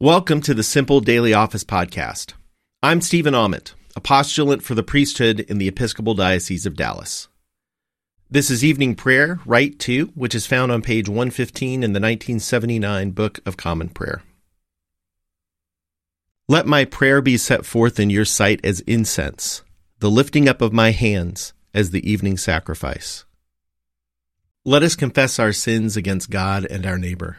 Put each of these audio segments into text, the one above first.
Welcome to the Simple Daily Office Podcast. I'm Stephen Ament, a postulant for the priesthood in the Episcopal Diocese of Dallas. This is evening prayer, Rite 2, which is found on page 115 in the 1979 Book of Common Prayer. Let my prayer be set forth in your sight as incense, the lifting up of my hands as the evening sacrifice. Let us confess our sins against God and our neighbor.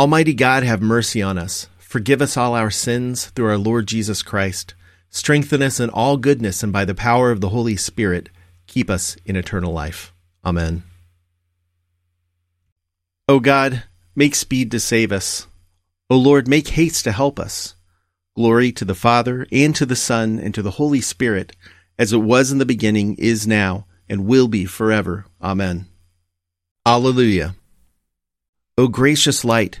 Almighty God, have mercy on us. Forgive us all our sins through our Lord Jesus Christ. Strengthen us in all goodness, and by the power of the Holy Spirit, keep us in eternal life. Amen. O God, make speed to save us. O Lord, make haste to help us. Glory to the Father, and to the Son, and to the Holy Spirit, as it was in the beginning, is now, and will be forever. Amen. Alleluia. O gracious light,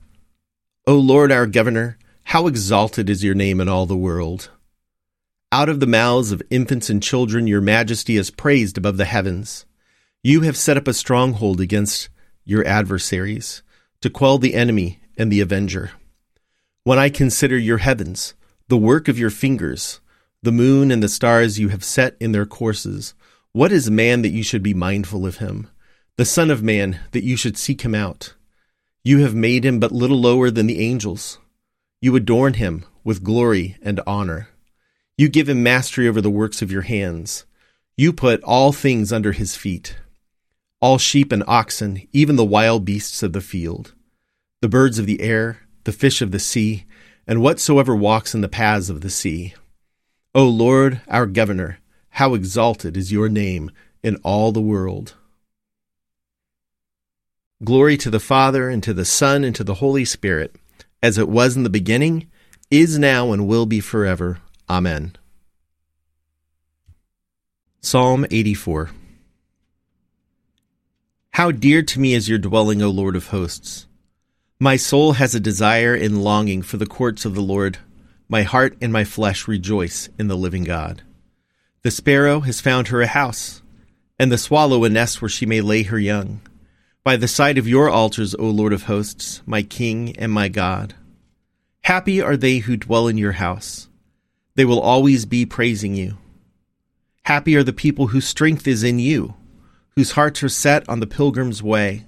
O Lord our Governor, how exalted is your name in all the world. Out of the mouths of infants and children your majesty is praised above the heavens. You have set up a stronghold against your adversaries, to quell the enemy and the avenger. When I consider your heavens, the work of your fingers, the moon and the stars you have set in their courses, what is man that you should be mindful of him? The Son of Man that you should seek him out? You have made him but little lower than the angels. You adorn him with glory and honor. You give him mastery over the works of your hands. You put all things under his feet all sheep and oxen, even the wild beasts of the field, the birds of the air, the fish of the sea, and whatsoever walks in the paths of the sea. O Lord, our governor, how exalted is your name in all the world. Glory to the Father, and to the Son, and to the Holy Spirit, as it was in the beginning, is now, and will be forever. Amen. Psalm 84 How dear to me is your dwelling, O Lord of hosts! My soul has a desire and longing for the courts of the Lord. My heart and my flesh rejoice in the living God. The sparrow has found her a house, and the swallow a nest where she may lay her young by the side of your altars, O Lord of hosts, my King and my God. Happy are they who dwell in your house. They will always be praising you. Happy are the people whose strength is in you, whose hearts are set on the pilgrim's way.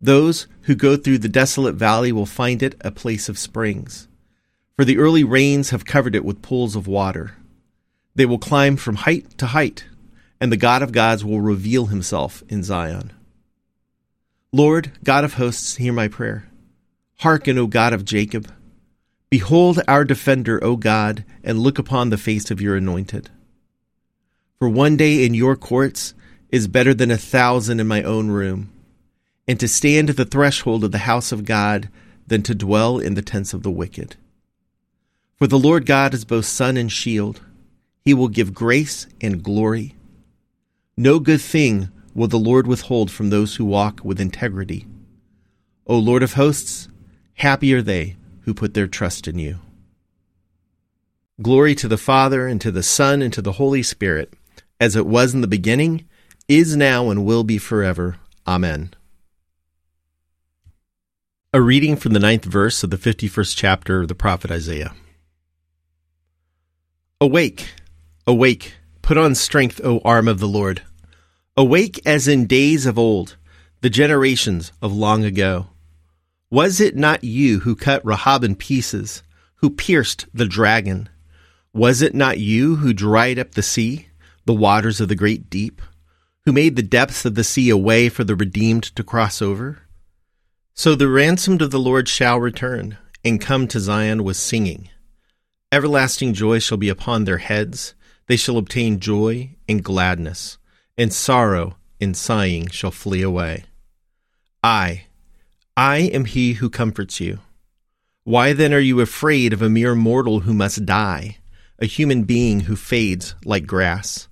Those who go through the desolate valley will find it a place of springs, for the early rains have covered it with pools of water. They will climb from height to height, and the God of gods will reveal himself in Zion. Lord, God of hosts, hear my prayer. Hearken, O God of Jacob. Behold our defender, O God, and look upon the face of your anointed. For one day in your courts is better than a thousand in my own room, and to stand at the threshold of the house of God than to dwell in the tents of the wicked. For the Lord God is both sun and shield. He will give grace and glory. No good thing will the Lord withhold from those who walk with integrity. O Lord of hosts, happy are they who put their trust in you. Glory to the Father, and to the Son, and to the Holy Spirit, as it was in the beginning, is now, and will be forever. Amen. A reading from the ninth verse of the 51st chapter of the prophet Isaiah. Awake, awake, put on strength, O arm of the Lord. Awake as in days of old, the generations of long ago. Was it not you who cut Rahab in pieces, who pierced the dragon? Was it not you who dried up the sea, the waters of the great deep, who made the depths of the sea a way for the redeemed to cross over? So the ransomed of the Lord shall return, and come to Zion with singing. Everlasting joy shall be upon their heads, they shall obtain joy and gladness, and sorrow and sighing shall flee away. I, I am he who comforts you. Why then are you afraid of a mere mortal who must die, a human being who fades like grass?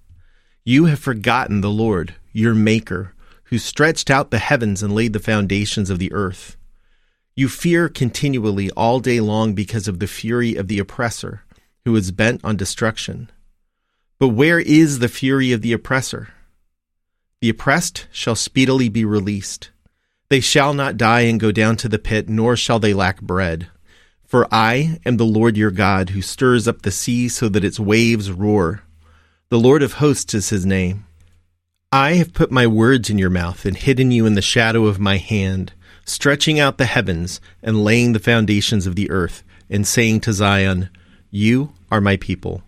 You have forgotten the Lord, your Maker, who stretched out the heavens and laid the foundations of the earth. You fear continually all day long because of the fury of the oppressor, who is bent on destruction. But where is the fury of the oppressor? The oppressed shall speedily be released. They shall not die and go down to the pit, nor shall they lack bread. For I am the Lord your God, who stirs up the sea so that its waves roar. The Lord of hosts is his name. I have put my words in your mouth and hidden you in the shadow of my hand, stretching out the heavens and laying the foundations of the earth, and saying to Zion, You are my people.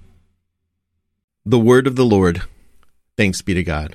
The word of the Lord. Thanks be to God.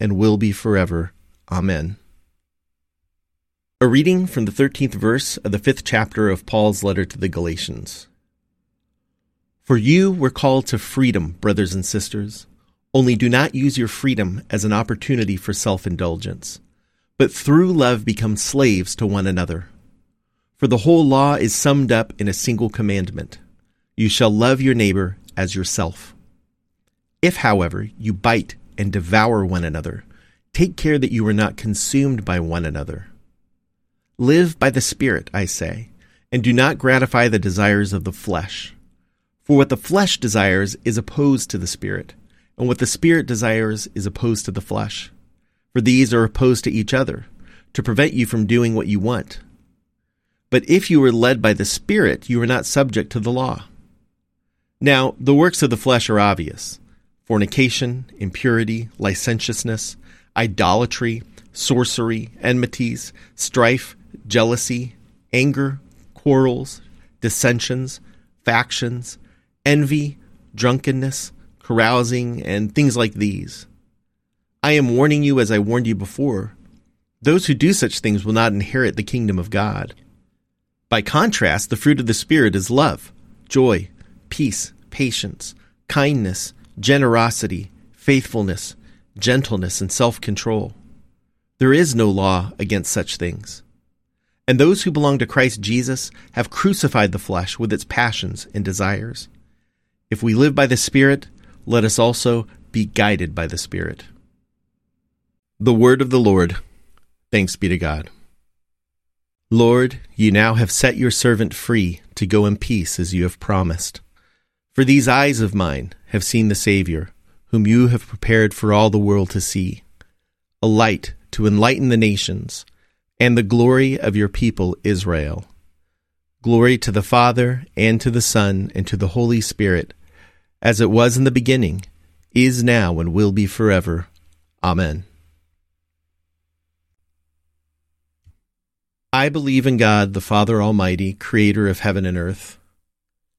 and will be forever. Amen. A reading from the 13th verse of the fifth chapter of Paul's letter to the Galatians. For you were called to freedom, brothers and sisters. Only do not use your freedom as an opportunity for self indulgence, but through love become slaves to one another. For the whole law is summed up in a single commandment You shall love your neighbor as yourself. If, however, you bite and devour one another. Take care that you are not consumed by one another. Live by the Spirit, I say, and do not gratify the desires of the flesh. For what the flesh desires is opposed to the Spirit, and what the Spirit desires is opposed to the flesh. For these are opposed to each other, to prevent you from doing what you want. But if you are led by the Spirit, you are not subject to the law. Now, the works of the flesh are obvious fornication, impurity, licentiousness, idolatry, sorcery, enmities, strife, jealousy, anger, quarrels, dissensions, factions, envy, drunkenness, carousing, and things like these. I am warning you as I warned you before. Those who do such things will not inherit the kingdom of God. By contrast, the fruit of the Spirit is love, joy, peace, patience, kindness, generosity, faithfulness, gentleness, and self control. There is no law against such things. And those who belong to Christ Jesus have crucified the flesh with its passions and desires. If we live by the Spirit, let us also be guided by the Spirit. The Word of the Lord. Thanks be to God. Lord, you now have set your servant free to go in peace as you have promised. For these eyes of mine have seen the Saviour, whom you have prepared for all the world to see, a light to enlighten the nations, and the glory of your people Israel. Glory to the Father, and to the Son, and to the Holy Spirit, as it was in the beginning, is now, and will be forever. Amen. I believe in God, the Father Almighty, creator of heaven and earth.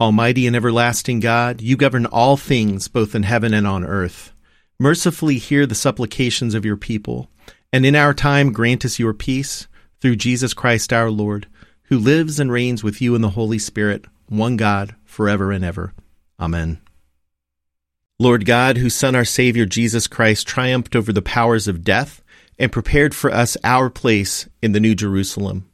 Almighty and everlasting God, you govern all things both in heaven and on earth. Mercifully hear the supplications of your people, and in our time grant us your peace through Jesus Christ our Lord, who lives and reigns with you in the Holy Spirit, one God, forever and ever. Amen. Lord God, whose Son, our Savior Jesus Christ, triumphed over the powers of death and prepared for us our place in the New Jerusalem.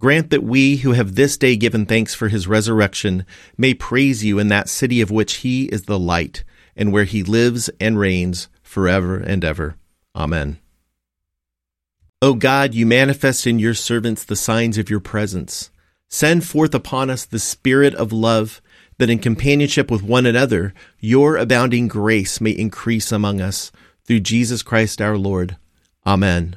Grant that we who have this day given thanks for his resurrection may praise you in that city of which he is the light and where he lives and reigns forever and ever. Amen. O God, you manifest in your servants the signs of your presence. Send forth upon us the Spirit of love, that in companionship with one another, your abounding grace may increase among us. Through Jesus Christ our Lord. Amen.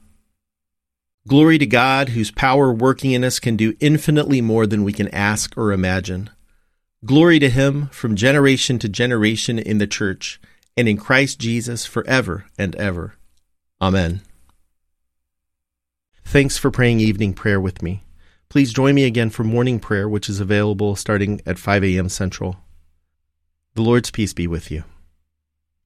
Glory to God, whose power working in us can do infinitely more than we can ask or imagine. Glory to Him from generation to generation in the church and in Christ Jesus forever and ever. Amen. Thanks for praying evening prayer with me. Please join me again for morning prayer, which is available starting at 5 a.m. Central. The Lord's peace be with you.